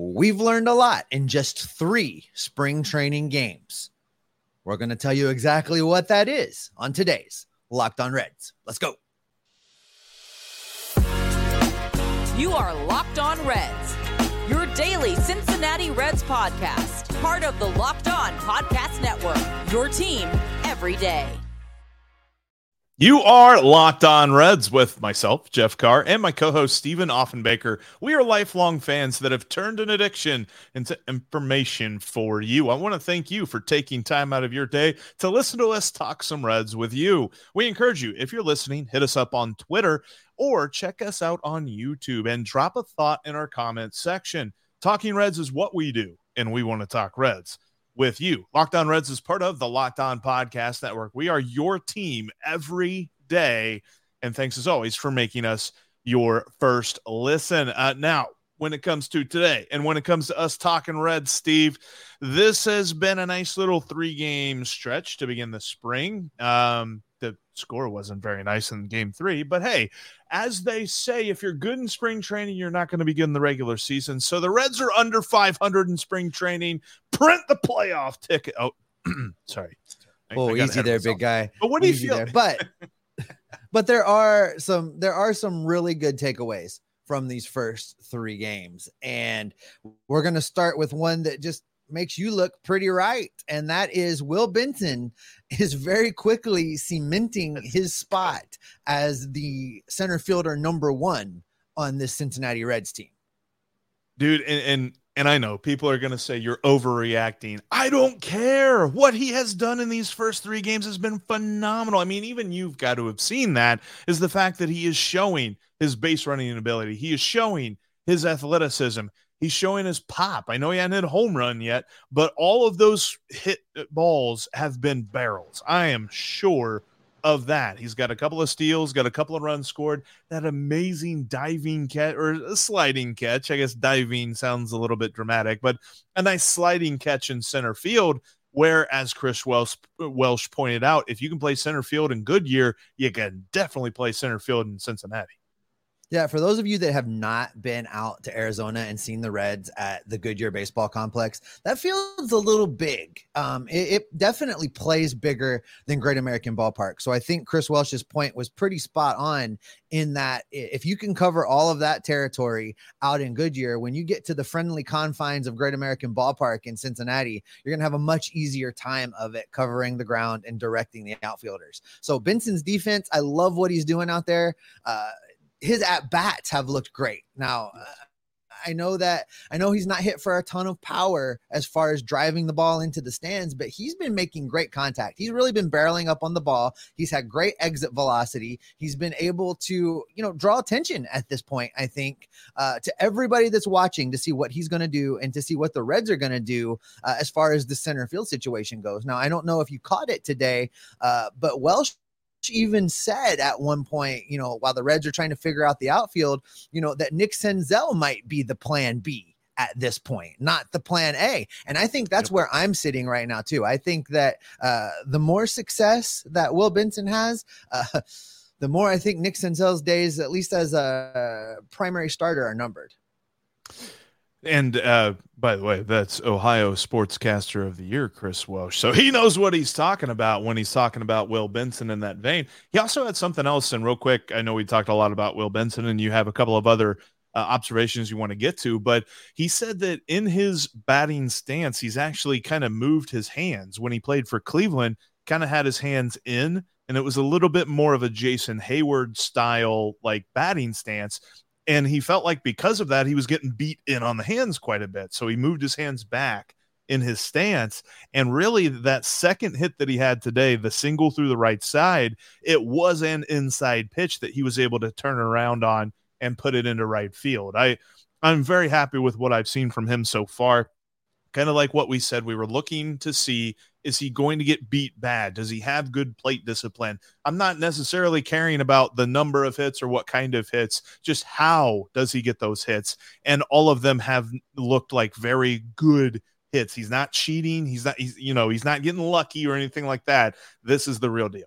We've learned a lot in just three spring training games. We're going to tell you exactly what that is on today's Locked on Reds. Let's go. You are Locked On Reds, your daily Cincinnati Reds podcast, part of the Locked On Podcast Network, your team every day. You are Locked On Reds with myself, Jeff Carr, and my co host, Stephen Offenbaker. We are lifelong fans that have turned an addiction into information for you. I want to thank you for taking time out of your day to listen to us talk some Reds with you. We encourage you, if you're listening, hit us up on Twitter or check us out on YouTube and drop a thought in our comments section. Talking Reds is what we do, and we want to talk Reds with you. Locked On Reds is part of the Locked On Podcast Network. We are your team every day. And thanks as always for making us your first listen. Uh, now, when it comes to today and when it comes to us talking Reds, Steve, this has been a nice little three game stretch to begin the spring. Um, the score wasn't very nice in game three, but hey, as they say, if you're good in spring training, you're not going to be good in the regular season. So the Reds are under 500 in spring training. Print the playoff ticket. Oh, sorry. Oh, easy there, big guy. But what do you Easy feel? there. But but there are some there are some really good takeaways from these first three games, and we're gonna start with one that just makes you look pretty right, and that is Will Benson is very quickly cementing his spot as the center fielder number one on this Cincinnati Reds team. dude and, and and i know people are going to say you're overreacting. I don't care. What he has done in these first three games has been phenomenal. I mean even you've got to have seen that is the fact that he is showing his base running ability. He is showing his athleticism he's showing his pop i know he hasn't hit a home run yet but all of those hit balls have been barrels i am sure of that. He's got a couple of steals, got a couple of runs scored. That amazing diving catch or sliding catch. I guess diving sounds a little bit dramatic, but a nice sliding catch in center field. Where, as Chris Welsh, Welsh pointed out, if you can play center field in Goodyear, you can definitely play center field in Cincinnati. Yeah, for those of you that have not been out to Arizona and seen the Reds at the Goodyear Baseball Complex, that feels a little big. Um, it, it definitely plays bigger than Great American Ballpark. So I think Chris Welsh's point was pretty spot on in that if you can cover all of that territory out in Goodyear, when you get to the friendly confines of Great American Ballpark in Cincinnati, you're going to have a much easier time of it covering the ground and directing the outfielders. So Benson's defense, I love what he's doing out there. Uh, his at bats have looked great. Now, uh, I know that I know he's not hit for a ton of power as far as driving the ball into the stands, but he's been making great contact. He's really been barreling up on the ball. He's had great exit velocity. He's been able to, you know, draw attention at this point, I think, uh, to everybody that's watching to see what he's going to do and to see what the Reds are going to do uh, as far as the center field situation goes. Now, I don't know if you caught it today, uh, but Welsh even said at one point, you know, while the Reds are trying to figure out the outfield, you know, that Nick Senzel might be the plan B at this point, not the plan A. And I think that's yep. where I'm sitting right now, too. I think that uh, the more success that Will Benson has, uh, the more I think Nick Senzel's days, at least as a primary starter, are numbered. And uh, by the way, that's Ohio Sportscaster of the Year, Chris Welsh. So he knows what he's talking about when he's talking about Will Benson in that vein. He also had something else. And real quick, I know we talked a lot about Will Benson, and you have a couple of other uh, observations you want to get to, but he said that in his batting stance, he's actually kind of moved his hands when he played for Cleveland, kind of had his hands in, and it was a little bit more of a Jason Heyward style like batting stance. And he felt like because of that, he was getting beat in on the hands quite a bit. So he moved his hands back in his stance. And really, that second hit that he had today, the single through the right side, it was an inside pitch that he was able to turn around on and put it into right field. I I'm very happy with what I've seen from him so far kind of like what we said we were looking to see is he going to get beat bad? Does he have good plate discipline? I'm not necessarily caring about the number of hits or what kind of hits just how does he get those hits? And all of them have looked like very good hits. He's not cheating. He's not he's you know he's not getting lucky or anything like that. This is the real deal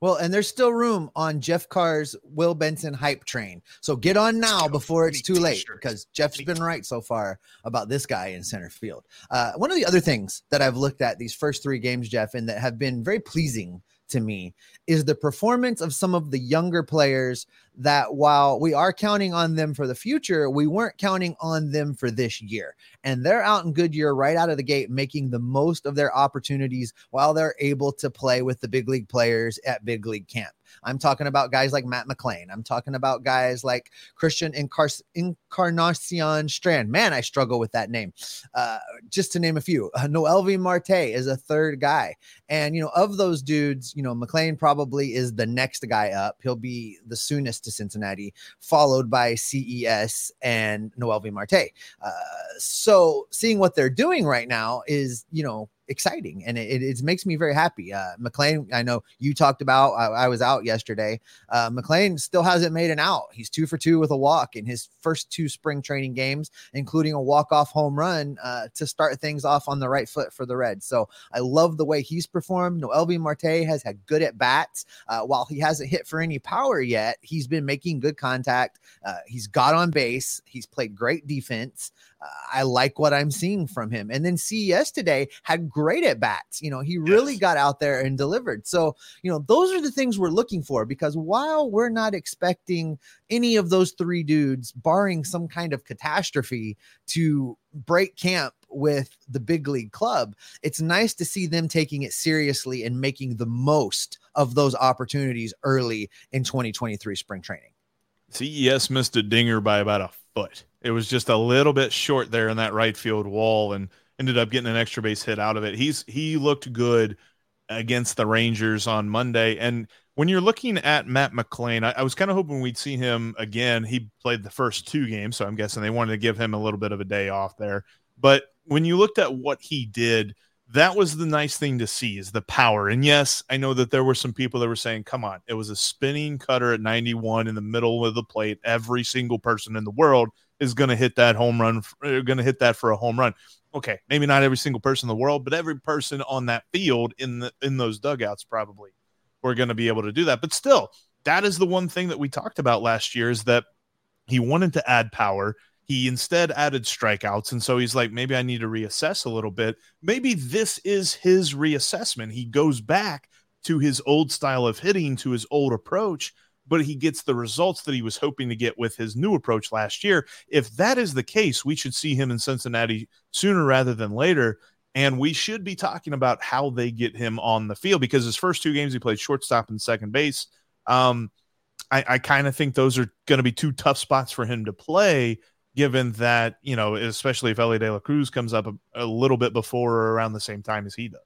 well, and there's still room on Jeff Carr's Will Benson hype train. So get on now before it's too late because Jeff's been right so far about this guy in center field. Uh, one of the other things that I've looked at these first three games, Jeff, and that have been very pleasing to me is the performance of some of the younger players that while we are counting on them for the future, we weren't counting on them for this year. And they're out in Goodyear right out of the gate, making the most of their opportunities while they're able to play with the big league players at big league camp. I'm talking about guys like Matt McLain. I'm talking about guys like Christian Incar- Strand. Man, I struggle with that name. Uh, just to name a few. Uh, Noelvi Marte is a third guy. And, you know, of those dudes, you know, McLain probably is the next guy up. He'll be the soonest to Cincinnati, followed by CES and Noelvi Marte. Uh, so seeing what they're doing right now is, you know, exciting and it, it, makes me very happy. Uh, McLain, I know you talked about, I, I was out yesterday. Uh, McLain still hasn't made an out. He's two for two with a walk in his first two spring training games, including a walk off home run uh, to start things off on the right foot for the Reds. So I love the way he's performed. Noelvi Marte has had good at bats. Uh, while he hasn't hit for any power yet, he's been making good contact. Uh, he's got on base. He's played great defense. I like what I'm seeing from him. And then CES today had great at bats. You know, he really yes. got out there and delivered. So, you know, those are the things we're looking for because while we're not expecting any of those three dudes, barring some kind of catastrophe, to break camp with the big league club, it's nice to see them taking it seriously and making the most of those opportunities early in 2023 spring training. CES missed a dinger by about a foot. It was just a little bit short there in that right field wall and ended up getting an extra base hit out of it. He's he looked good against the Rangers on Monday. And when you're looking at Matt McLain, I, I was kind of hoping we'd see him again. He played the first two games, so I'm guessing they wanted to give him a little bit of a day off there. But when you looked at what he did, that was the nice thing to see is the power. And yes, I know that there were some people that were saying, come on, it was a spinning cutter at 91 in the middle of the plate. Every single person in the world is going to hit that home run, uh, going to hit that for a home run. Okay, maybe not every single person in the world, but every person on that field in the in those dugouts probably were going to be able to do that. But still, that is the one thing that we talked about last year is that he wanted to add power he instead added strikeouts. And so he's like, maybe I need to reassess a little bit. Maybe this is his reassessment. He goes back to his old style of hitting, to his old approach, but he gets the results that he was hoping to get with his new approach last year. If that is the case, we should see him in Cincinnati sooner rather than later. And we should be talking about how they get him on the field because his first two games he played shortstop and second base. Um, I, I kind of think those are going to be two tough spots for him to play given that, you know, especially if Elly De La Cruz comes up a, a little bit before or around the same time as he does.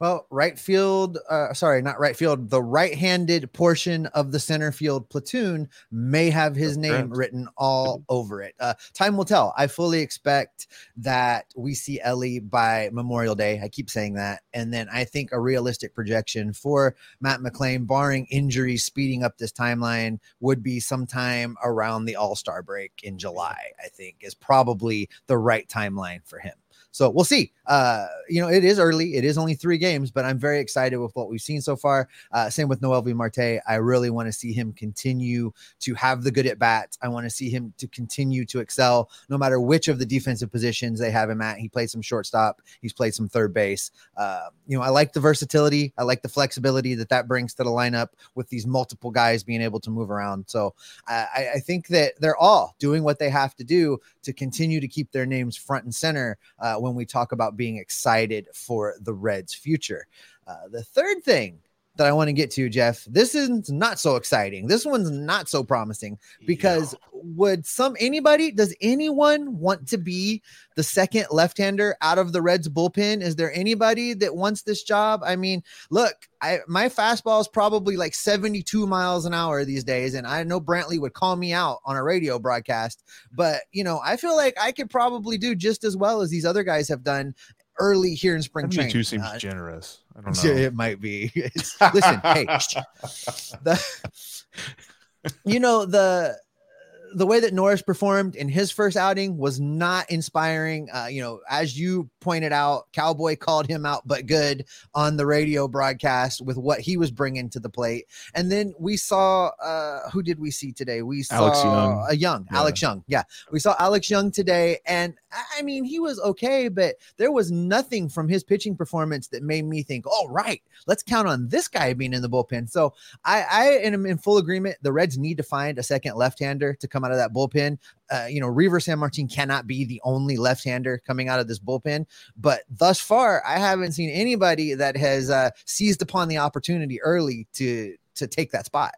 Well, right field, uh, sorry, not right field. The right-handed portion of the center field platoon may have his That's name correct. written all over it. Uh, time will tell. I fully expect that we see Elly by Memorial Day. I keep saying that, and then I think a realistic projection for Matt McLain, barring injuries speeding up this timeline, would be sometime around the All Star break in July. I think is probably the right timeline for him. So we'll see. Uh, you know, it is early. It is only three games, but I'm very excited with what we've seen so far. Uh, same with Noelvi Marte. I really want to see him continue to have the good at bats. I want to see him to continue to excel no matter which of the defensive positions they have him at. He played some shortstop. He's played some third base. Uh, you know, I like the versatility. I like the flexibility that that brings to the lineup with these multiple guys being able to move around. So I, I think that they're all doing what they have to do to continue to keep their names front and center uh, when we talk about being excited for the Reds' future. Uh, the third thing that I want to get to, Jeff, this is not so exciting. This one's not so promising because would some anybody does anyone want to be the second left-hander out of the Reds bullpen? Is there anybody that wants this job? I mean, look, I my fastball is probably like 72 miles an hour these days, and I know Brantley would call me out on a radio broadcast, but you know, I feel like I could probably do just as well as these other guys have done early here in spring training. 72 seems Uh, generous. I don't know. It might be. It's- listen, hey, the, you know the the way that Norris performed in his first outing was not inspiring. Uh, you know, as you pointed out, Cowboy called him out, but good on the radio broadcast with what he was bringing to the plate. And then we saw uh, who did we see today? We saw Alex Young. a young Yeah. Alex Young. Yeah, we saw Alex Young today, and I- mean he was okay, but there was nothing from his pitching performance that made me think, all right, let's count on this guy being in the bullpen." So I, I am in full agreement. The Reds need to find a second left-hander to come out of that bullpen. Uh, you know, Reiver Sanmartin cannot be the only left-hander coming out of this bullpen. But thus far, I haven't seen anybody that has uh, seized upon the opportunity early to to take that spot.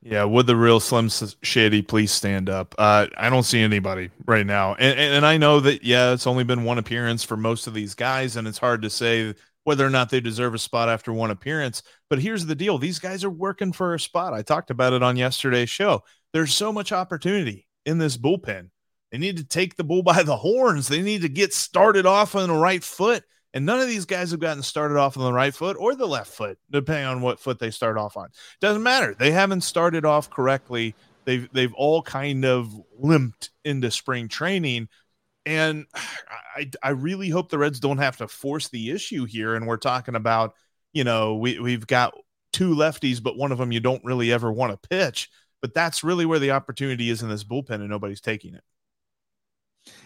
Yeah, would the real Slim Shady please stand up? Uh, I don't see anybody right now, and, and and I know that yeah, it's only been one appearance for most of these guys, and it's hard to say whether or not they deserve a spot after one appearance. But here's the deal: these guys are working for a spot. I talked about it on yesterday's show. There's so much opportunity in this bullpen. They need to take the bull by the horns. They need to get started off on the right foot. And none of these guys have gotten started off on the right foot or the left foot, depending on what foot they start off on. Doesn't matter. They haven't started off correctly. They've they've all kind of limped into spring training. And I, I really hope the Reds don't have to force the issue here. And we're talking about, you know, we, we've got two lefties, but one of them you don't really ever want to pitch. But that's really where the opportunity is in this bullpen, and nobody's taking it.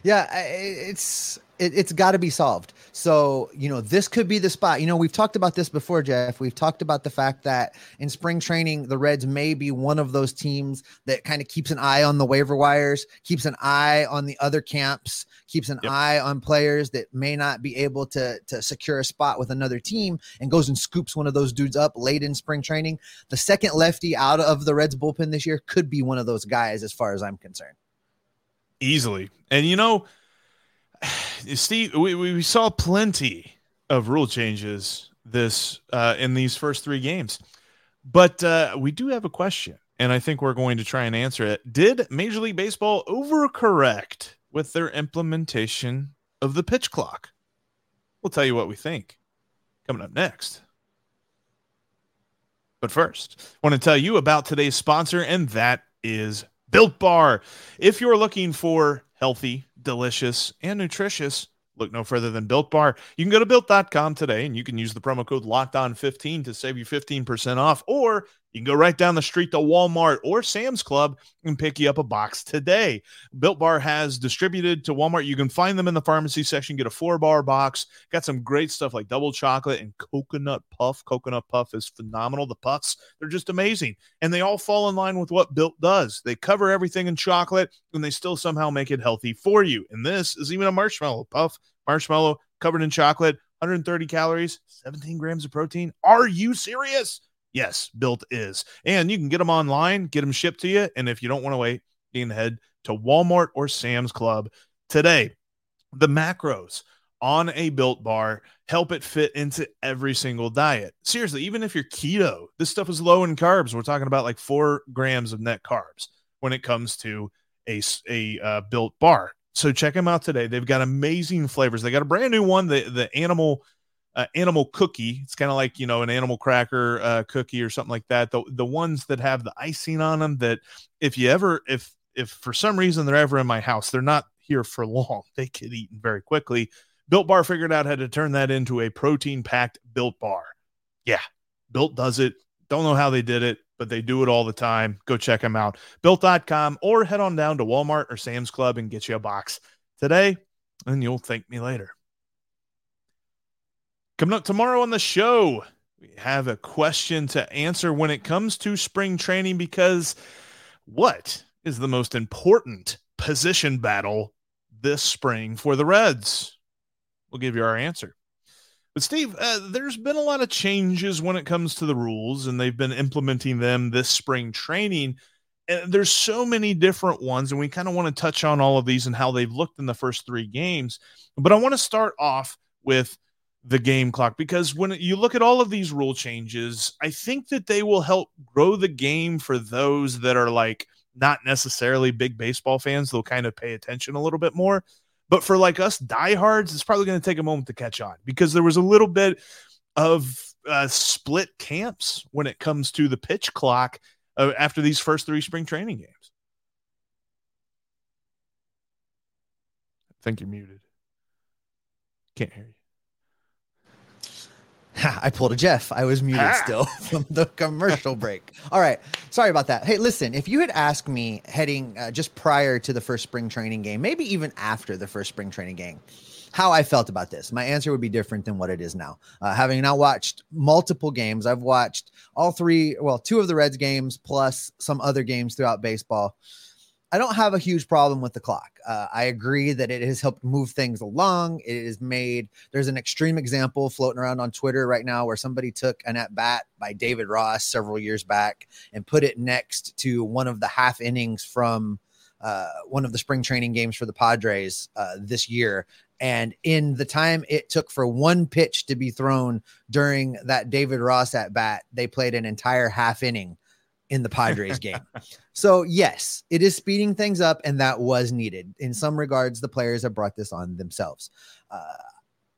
Yeah, it's it, it's got to be solved. So you know, this could be the spot. You know, we've talked about this before, Jeff. We've talked about the fact that in spring training, the Reds may be one of those teams that kind of keeps an eye on the waiver wires, keeps an eye on the other camps, keeps an Yep. eye on players that may not be able to to secure a spot with another team, and goes and scoops one of those dudes up late in spring training. The second lefty out of the Reds bullpen this year could be one of those guys, as far as I'm concerned. easily. And you know, Steve, we, we saw plenty of rule changes this uh, in these first three games, but uh, we do have a question, and I think we're going to try and answer it. Did Major League Baseball overcorrect with their implementation of the pitch clock? We'll tell you what we think coming up next. But first, I want to tell you about today's sponsor, and that is Built Bar. If you're looking for healthy, delicious, and nutritious, look no further than Built Bar. You can go to built.com today and you can use the promo code locked on 15 to save you 15% off, or you can go right down the street to Walmart or Sam's Club and pick you up a box today. Built Bar has distributed to Walmart. You can find them in the pharmacy section, get a four bar box. Got some great stuff like double chocolate and coconut puff. Coconut puff is phenomenal. The puffs, they're just amazing. And they all fall in line with what Built does. They cover everything in chocolate and they still somehow make it healthy for you. And this is even a marshmallow puff, marshmallow covered in chocolate, 130 calories, 17 grams of protein. Are you serious? Yes, Built is. And you can get them online, get them shipped to you. And if you don't want to wait, you can head to Walmart or Sam's Club today. The macros on a built bar help it fit into every single diet. Seriously, even if you're keto, this stuff is low in carbs. We're talking about like four grams of net carbs when it comes to a, a uh, built bar. So check them out today. They've got amazing flavors. They got a brand new one, the the animal uh, animal cookie. It's kind of like you know an animal cracker uh, cookie or something like that. The the ones that have the icing on them. That if you ever if if for some reason they're ever in my house, they're not here for long. They get eaten very quickly. Built Bar figured out how to turn that into a protein packed Built Bar. Yeah, Built does it. Don't know how they did it, but they do it all the time. Go check them out. Built.com or head on down to Walmart or Sam's Club and get you a box today, and you'll thank me later. Coming up tomorrow on the show, we have a question to answer when it comes to spring training because what is the most important position battle this spring for the Reds? We'll give you our answer. But Steve, uh, there's been a lot of changes when it comes to the rules, and they've been implementing them this spring training. And there's so many different ones, and we kind of want to touch on all of these and how they've looked in the first three games. But I want to start off with the game clock because when you look at all of these rule changes, I think that they will help grow the game for those that are like not necessarily big baseball fans. They'll kind of pay attention a little bit more. But for like us diehards, it's probably going to take a moment to catch on because there was a little bit of uh, split camps when it comes to the pitch clock uh, after these first three spring training games. I think you're muted. Can't hear you. I pulled a Jeff. I was muted ah. still from the commercial break. All right. Sorry about that. Hey, listen, if you had asked me heading uh, just prior to the first spring training game, maybe even after the first spring training game, how I felt about this, my answer would be different than what it is now. Uh, having now watched multiple games, I've watched all three, well, two of the Reds games plus some other games throughout baseball. I don't have a huge problem with the clock. Uh, I agree that it has helped move things along. It is made, there's an extreme example floating around on Twitter right now where somebody took an at bat by David Ross several years back and put it next to one of the half innings from uh, one of the spring training games for the Padres uh, this year. And in the time it took for one pitch to be thrown during that David Ross at bat, they played an entire half inning in the Padres game. So, yes, it is speeding things up, and that was needed. In some regards, the players have brought this on themselves. Uh,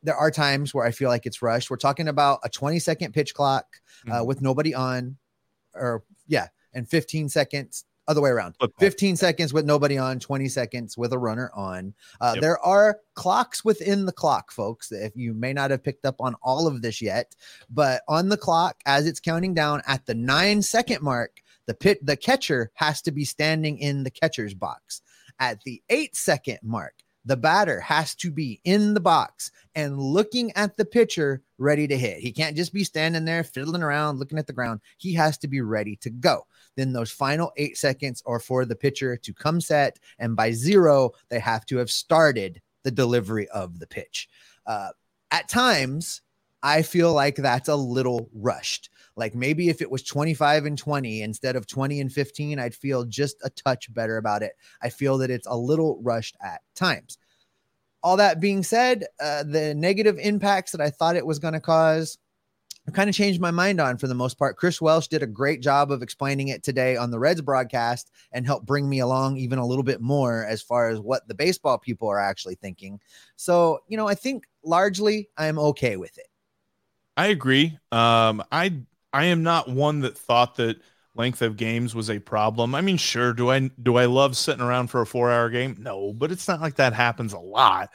there are times where I feel like it's rushed. We're talking about a 20 second pitch clock uh, mm-hmm. with nobody on, or yeah, and 15 seconds other way around 15 seconds with nobody on 20 seconds with a runner on uh, yep. there are clocks within the clock folks if you may not have picked up on all of this yet but on the clock as it's counting down at the nine second mark the pit the catcher has to be standing in the catcher's box. At the eight second mark, the batter has to be in the box and looking at the pitcher ready to hit. He can't just be standing there fiddling around looking at the ground. He has to be ready to go. Then those final eight seconds are for the pitcher to come set, and by zero, they have to have started the delivery of the pitch. Uh, at times, I feel like that's a little rushed. Like maybe if it was 25 and 20 instead of 20 and 15, I'd feel just a touch better about it. I feel that it's a little rushed at times. All that being said, uh, the negative impacts that I thought it was going to cause, I kind of changed my mind on for the most part. Chris Welsh did a great job of explaining it today on the Reds broadcast and helped bring me along even a little bit more as far as what the baseball people are actually thinking. So, you know, I think largely I'm okay with it. I agree. Um, I I am not one that thought that length of games was a problem. I mean, sure, do I do I love sitting around for a four hour game? No, but it's not like that happens a lot.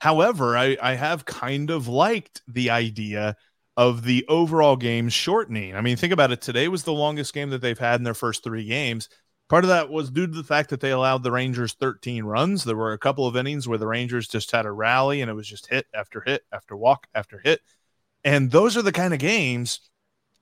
However, I, I have kind of liked the idea of the overall game shortening. I mean, think about it. Today was the longest game that they've had in their first three games. Part of that was due to the fact that they allowed the Rangers 13 runs. There were a couple of innings where the Rangers just had a rally and it was just hit after hit after walk after hit. And those are the kind of games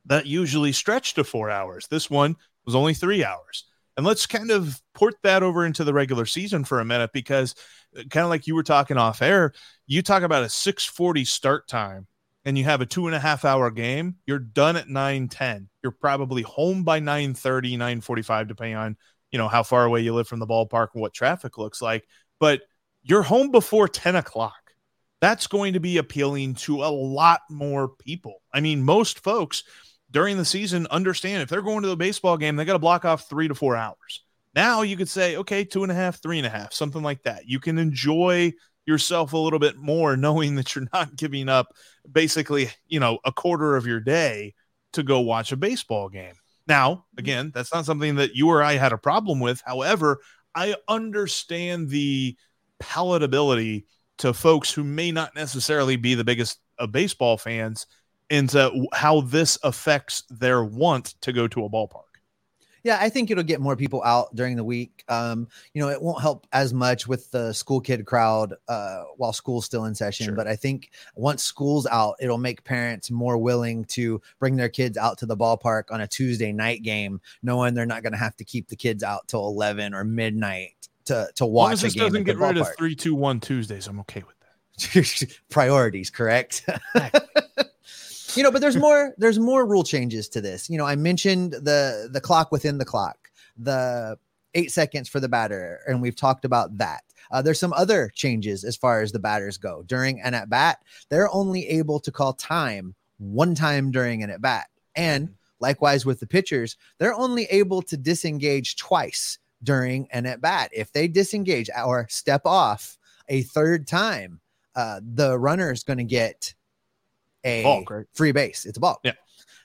that usually stretch to four hours. This one was only three hours. And let's kind of port that over into the regular season for a minute because uh, kind of like you were talking off air, you talk about a 640 start time and you have a two and a half hour game, you're done at 910. You're probably home by 9 30, 9 45, depending on you know, how far away you live from the ballpark and what traffic looks like. But you're home before 10 o'clock. That's going to be appealing to a lot more people. I mean, most folks during the season understand if they're going to the baseball game, they got to block off three to four hours. Now you could say, okay, two and a half, three and a half, something like that. You can enjoy yourself a little bit more knowing that you're not giving up basically, you know, a quarter of your day to go watch a baseball game. Now, again, that's not something that you or I had a problem with. However, I understand the palatability to folks who may not necessarily be the biggest of baseball fans into how this affects their want to go to a ballpark. Yeah, I think it'll get more people out during the week. Um, you know, it won't help as much with the school kid crowd uh, while school's still in session. Sure. But I think once school's out, it'll make parents more willing to bring their kids out to the ballpark on a Tuesday night game, knowing they're not going to have to keep the kids out till eleven or midnight to to As long watch as a this game. doesn't get rid of ballpark. three, two, one Tuesdays, I'm okay with that. priorities correct you know but there's more there's more rule changes to this. You know i mentioned the the clock within the clock the eight seconds for the batter and we've talked about that. Uh, there's some other changes as far as the batters go. During an at bat they're only able to call time one time during an at bat. And likewise with the pitchers they're only able to disengage twice during an at bat. If they disengage or step off a third time uh, the runner is going to get a Balk, right? free base. It's a ball. Yeah.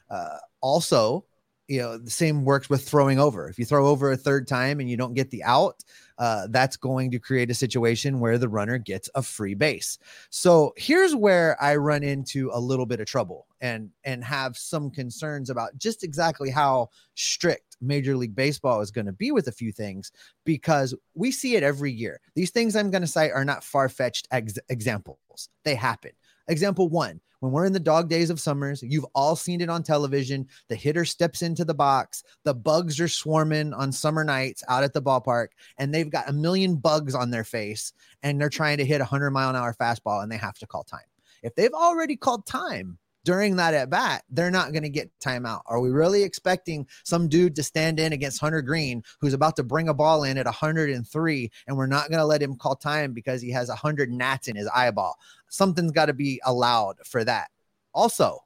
Uh, also, you know, the same works with throwing over. If you throw over a third time and you don't get the out, uh, that's going to create a situation where the runner gets a free base. So here's where I run into a little bit of trouble and and have some concerns about just exactly how strict Major League Baseball is going to be with a few things because we see it every year. These things I'm going to cite are not far fetched ex- examples. They happen. Example one, when we're in the dog days of summers, you've all seen it on television. The hitter steps into the box, the bugs are swarming on summer nights out at the ballpark, and they've got a million bugs on their face, and they're trying to hit a 100 mile an hour fastball, and they have to call time. If they've already called time, during that at bat, they're not going to get timeout. Are we really expecting some dude to stand in against Hunter Greene, who's about to bring a ball in at 103, and we're not going to let him call time because he has 100 gnats in his eyeball? Something's got to be allowed for that. Also,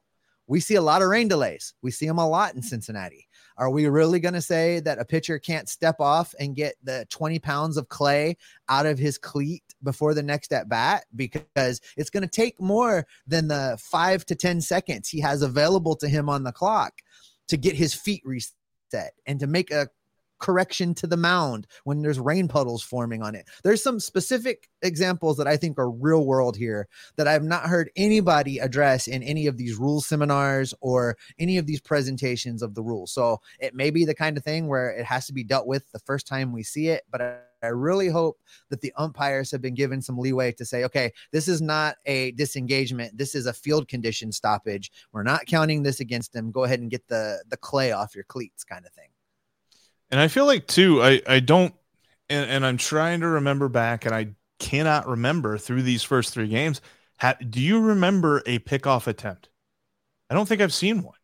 we see a lot of rain delays. We see them a lot in Cincinnati. Are we really going to say that a pitcher can't step off and get the 20 pounds of clay out of his cleat before the next at bat? Because it's going to take more than the five to 10 seconds he has available to him on the clock to get his feet reset and to make a correction to the mound when there's rain puddles forming on it. There's some specific examples that I think are real world here that I've not heard anybody address in any of these rules seminars or any of these presentations of the rules. So it may be the kind of thing where it has to be dealt with the first time we see it, but I, I really hope that the umpires have been given some leeway to say, okay, this is not a disengagement. This is a field condition stoppage. We're not counting this against them. Go ahead and get the the clay off your cleats kind of thing. And I feel like too, I I don't, and, and I'm trying to remember back, and I cannot remember through these first three games. Ha, do you remember a pickoff attempt? I don't think I've seen one.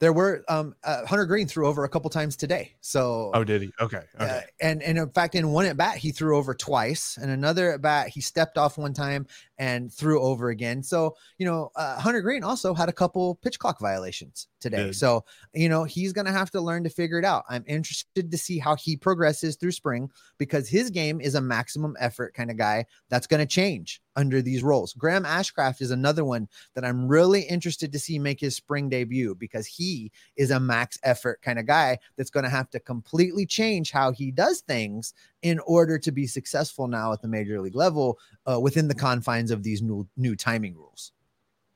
There were um uh, Hunter Greene threw over a couple times today. So Oh, did he? Okay. Uh, Okay. and and in fact, in one at bat, he threw over twice, and another at bat, he stepped off one time and threw over again. So you know, uh, Hunter Greene also had a couple pitch clock violations today. So you know, he's gonna have to learn to figure it out. I'm interested to see how he progresses through spring because his game is a maximum effort kind of guy. That's gonna change under these roles. Graham Ashcraft is another one that I'm really interested to see make his spring debut because he is a max effort kind of guy that's going to have to completely change how he does things in order to be successful now at the major league level uh, within the confines of these new new timing rules.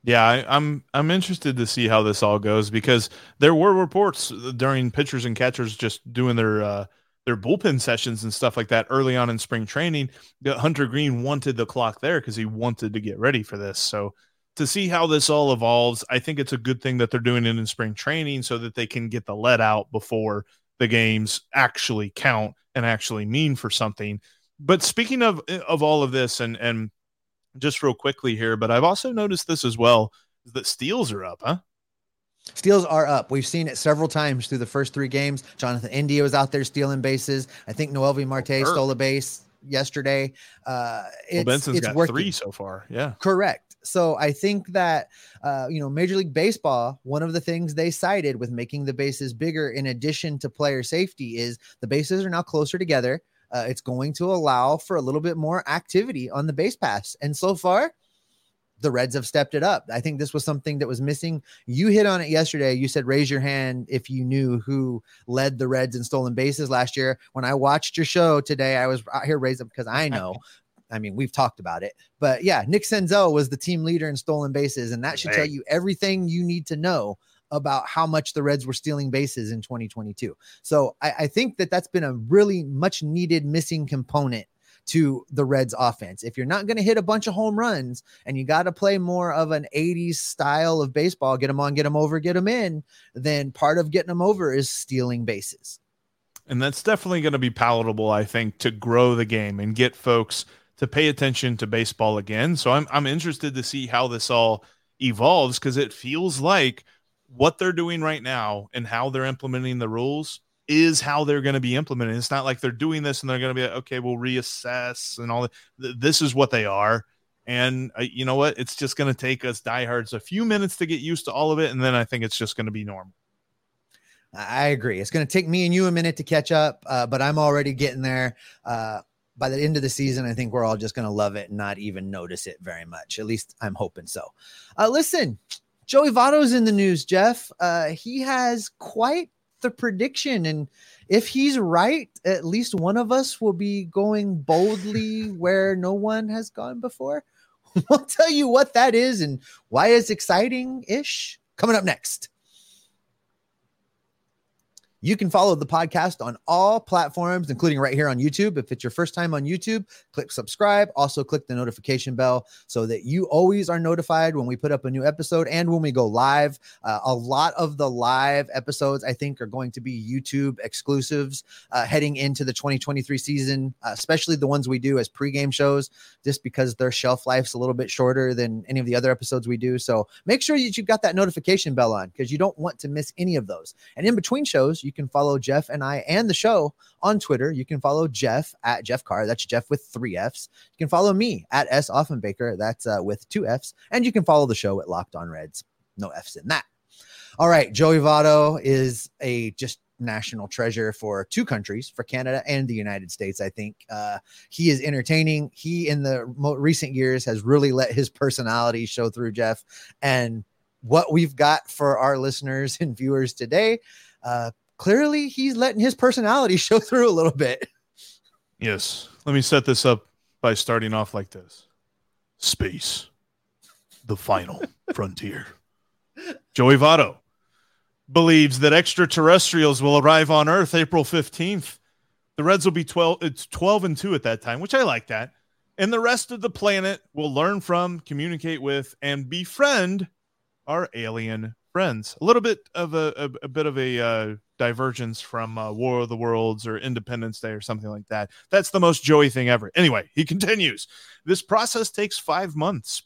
Yeah, I, I'm I'm interested to see how this all goes because there were reports during pitchers and catchers just doing their uh, their bullpen sessions and stuff like that early on in spring training. that Hunter Greene wanted the clock there because he wanted to get ready for this. So to see how this all evolves, I think it's a good thing that they're doing it in spring training so that they can get the let out before the games actually count and actually mean for something. But speaking of of all of this and and just real quickly here, but I've also noticed this as well is that steals are up, huh? Steals are up. We've seen it several times through the first three games. Jonathan India was out there stealing bases. I think Noelvi Marte stole a base yesterday. Uh, it's, well, Benson's it's got working. three so far. Yeah, correct. So I think that uh, you know Major League Baseball, one of the things they cited with making the bases bigger, in addition to player safety, is the bases are now closer together. Uh, it's going to allow for a little bit more activity on the base pass, and so far the Reds have stepped it up. I think this was something that was missing. You hit on it yesterday. You said raise your hand if you knew who led the Reds in stolen bases last year. When I watched your show today, I was out here raising because I know. I mean, we've talked about it, but yeah, Nick Senzel was the team leader in stolen bases, and that should tell you everything you need to know about how much the Reds were stealing bases in 2022. So I, I think that that's been a really much needed missing component to the Reds offense. If you're not going to hit a bunch of home runs and you got to play more of an 80s style of baseball, get them on, get them over, get them in, then part of getting them over is stealing bases. And that's definitely going to be palatable, I think, to grow the game and get folks to pay attention to baseball again. So I'm I'm interested to see how this all evolves because it feels like what they're doing right now and how they're implementing the rules is how they're going to be implemented. It's not like they're doing this and they're going to be like, okay, we'll reassess and all that. This is what they are. And uh, you know what? It's just going to take us diehards a few minutes to get used to all of it. And then I think it's just going to be normal. I agree. It's going to take me and you a minute to catch up, uh, but I'm already getting there. Uh, by the end of the season, I think we're all just going to love it and not even notice it very much. At least I'm hoping so. Uh, listen, Joey Votto's in the news, Jeff. Uh, he has quite the prediction. And if he's right, at least one of us will be going boldly where no one has gone before. we'll tell you what that is and why it's exciting ish coming up next. You can follow the podcast on all platforms, including right here on YouTube. If it's your first time on YouTube, click subscribe. Also, click the notification bell so that you always are notified when we put up a new episode and when we go live. Uh, a lot of the live episodes, I think, are going to be YouTube exclusives uh, heading into the 2023 season, uh, especially the ones we do as pregame shows, just because their shelf life's a little bit shorter than any of the other episodes we do. So make sure that you've got that notification bell on because you don't want to miss any of those. And in between shows, you can follow Jeff and I and the show on Twitter. You can follow Jeff at Jeff Carr. That's Jeff with three F's. You can follow me at S Offenbaker. That's uh, with two F's. And you can follow the show at Locked On Reds. No F's in that. All right. Joey Votto is a just national treasure for two countries, for Canada and the United States. I think uh, he is entertaining. He, in the mo- recent years, has really let his personality show through, Jeff. And what we've got for our listeners and viewers today, uh, clearly he's letting his personality show through a little bit. Yes. Let me set this up by starting off like this Space, the final frontier. Joey Votto believes that extraterrestrials will arrive on Earth April 15th. The Reds will be 12, it's 12 and 2 at that time, which I like that. And the rest of the planet will learn from, communicate with, and befriend our alien friends. A little bit of a, a, a bit of a uh, divergence from uh, War of the Worlds or Independence Day or something like that. That's the most Joey thing ever. Anyway, he continues. This process takes five months.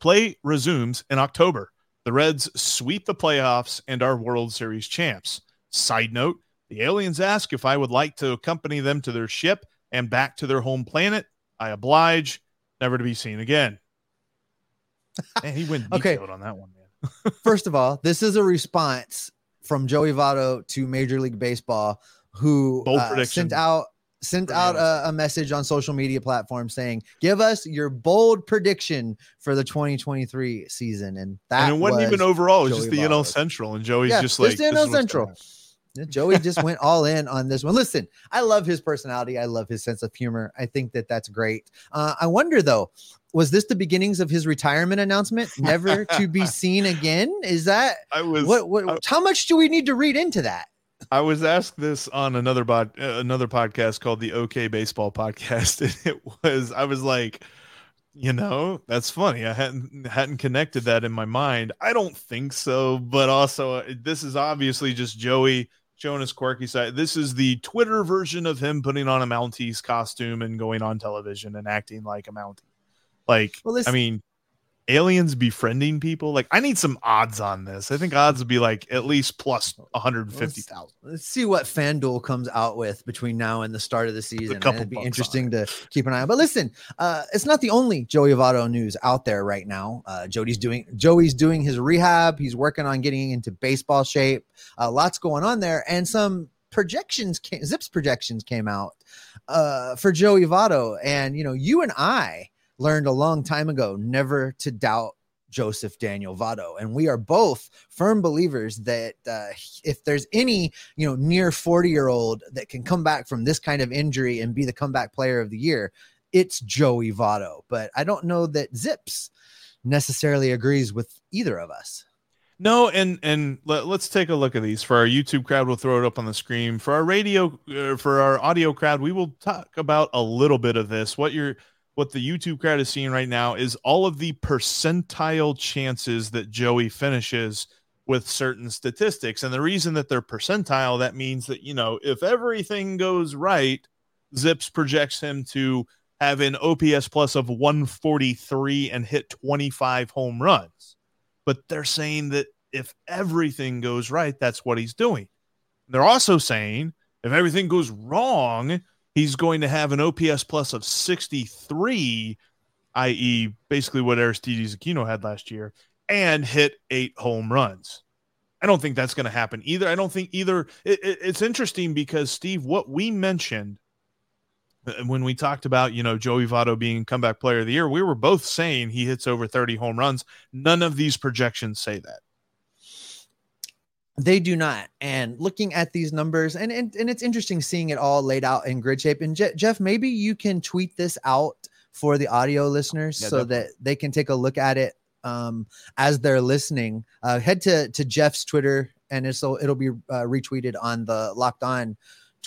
Play resumes in October. The Reds sweep the playoffs and are World Series champs. Side note the aliens ask if I would like to accompany them to their ship and back to their home planet. I oblige, never to be seen again. Man, he went detailed okay. on that one, man. First of all, this is a response from Joey Votto to Major League Baseball, who uh, sent out sent out a, a, message on social media platforms saying, "Give us your bold prediction for the 2023 season." And that and it wasn't was even overall; it was just the NL Central, and Joey's yeah, just like just NL Central. Joey just went all in on this one. Listen, I love his personality. I love his sense of humor. I think that that's great. Uh, I wonder though, was this the beginnings of his retirement announcement, never to be seen again? Is that I was what? what I, how much do we need to read into that? I was asked this on another bod, uh, another podcast called the OK Baseball Podcast, and it was I was like, you know, that's funny. I hadn't hadn't connected that in my mind. I don't think so, but also uh, this is obviously just Joey showing his quirky side. This is the Twitter version of him putting on a Mounties costume and going on television and acting like a Mountie. Like, well, I mean, aliens befriending people? Like, I need some odds on this. I think odds would be like at least plus 150,000. Let's see what FanDuel comes out with between now and the start of the season. couple It'd be interesting to keep an eye on. But listen, uh, it's not the only Joey Votto news out there right now. Uh, Jody's doing Joey's doing his rehab. He's working on getting into baseball shape. Uh, lots going on there, and some projections came, Zips projections came out uh, for Joey Votto. And you know, you and I learned a long time ago never to doubt Joseph Daniel Votto. And we are both firm believers that uh, if there's any, you know, near 40 year old that can come back from this kind of injury and be the comeback player of the year, it's Joey Votto. But I don't know that Zips necessarily agrees with either of us. No, and and let, us take a look at these for our YouTube crowd. We'll throw it up on the screen for our radio, uh, for our audio crowd. We will talk about a little bit of this. What you're, what the YouTube crowd is seeing right now is all of the percentile chances that Joey finishes with certain statistics, and the reason that they're percentile that means that you know if everything goes right, Zips projects him to have an OPS plus of 143 and hit 25 home runs but they're saying that if everything goes right, that's what he's doing. They're also saying if everything goes wrong, he's going to have an OPS plus of 63, i.e., basically what Aristides Aquino had last year, and hit eight home runs. I don't think that's going to happen either. I don't think either. It, it, it's interesting because, Steve, what we mentioned uh, when we talked about you know Joey Votto being comeback player of the year, we were both saying he hits over 30 home runs. None of these projections say that. They do not. And looking at these numbers, and and, and it's interesting seeing it all laid out in grid shape. And Je- Jeff, maybe you can tweet this out for the audio listeners Yeah, so that they can take a look at it um, as they're listening. Uh, head to to Jeff's Twitter, and it'll it'll be uh, retweeted on the Locked On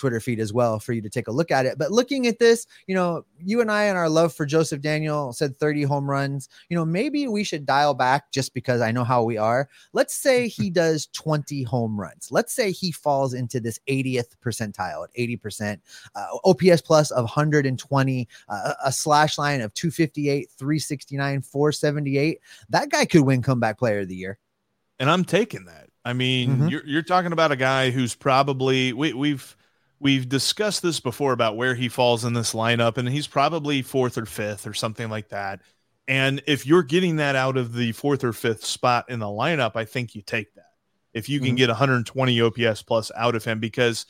Twitter feed as well for you to take a look at it. But looking at this, you know, you and I and our love for Joseph Daniel said 30 home runs. You know, maybe we should dial back just because I know how we are. Let's say he does 20 home runs. Let's say he falls into this 80th percentile at 80%, uh, OPS plus of 120, uh, a slash line of 258, 369, 478. That guy could win comeback player of the year. and I'm taking that. I mean, Mhm. you're you're talking about a guy who's probably we we've we've discussed this before about where he falls in this lineup, and he's probably fourth or fifth or something like that. And if you're getting that out of the fourth or fifth spot in the lineup, I think you take that. If you can Mhm. get 120 OPS plus out of him, because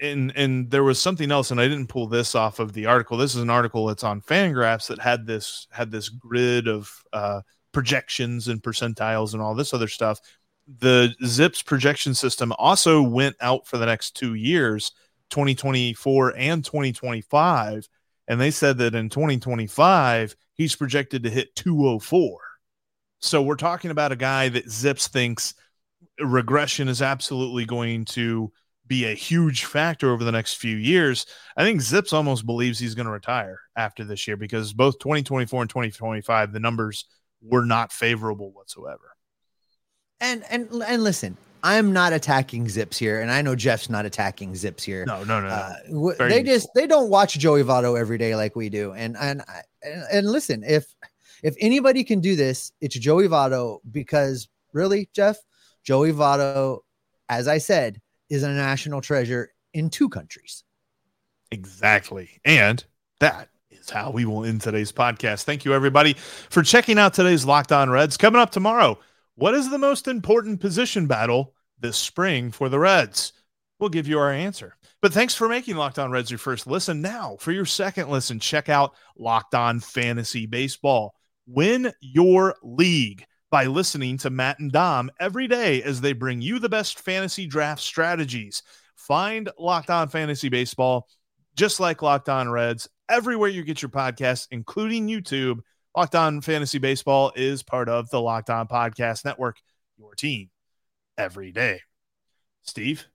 and and there was something else, and I didn't pull this off of the article. This is an article that's on Fangraphs that had this had this grid of uh, projections and percentiles and all this other stuff. The Zips projection system also went out for the next two years, 2024 and 2025. And they said that in 2025, he's projected to hit 204. So we're talking about a guy that Zips thinks regression is absolutely going to be a huge factor over the next few years. I think Zips almost believes he's going to retire after this year because both 2024 and 2025, the numbers were not favorable whatsoever. And and and listen, I'm not attacking Zips here, and I know Jeff's not attacking Zips here. No, no, no. Uh, w- they useful. just they don't watch Joey Votto every day like we do, and and and, and listen, if if anybody can do this, it's Joey Votto because really, Jeff, Joey Votto, as I said, is a national treasure in two countries. Exactly. And that is how we will end today's podcast. Thank you, everybody, for checking out today's Locked On Reds. Coming up tomorrow, what is the most important position battle this spring for the Reds? We'll give you our answer. But thanks for making Locked On Reds your first listen. Now, for your second listen, check out Locked On Fantasy Baseball. Win your league by listening to Matt and Dom every day as they bring you the best fantasy draft strategies. Find Locked On Fantasy Baseball just like Locked On Reds, everywhere you get your podcasts, including YouTube. Locked On Fantasy Baseball is part of the Locked On Podcast Network, your team every day. Steve,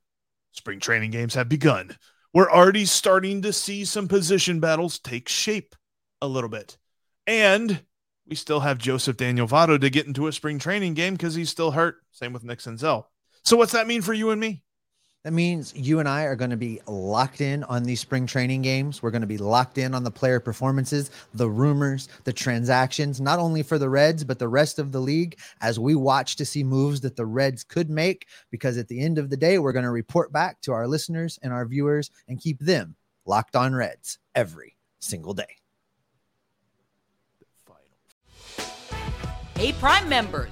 spring training games have begun. We're already starting to see some position battles take shape a little bit. And we still have Joseph Daniel Votto to get into a spring training game because he's still hurt. Same with Nick Senzel. So, what's that mean for you and me? That means you and I are going to be locked in on these spring training games. We're going to be locked in on the player performances, the rumors, the transactions, not only for the Reds, but the rest of the league as we watch to see moves that the Reds could make. Because at the end of the day, we're going to report back to our listeners and our viewers and keep them locked on Reds every single day. Hey, Prime members,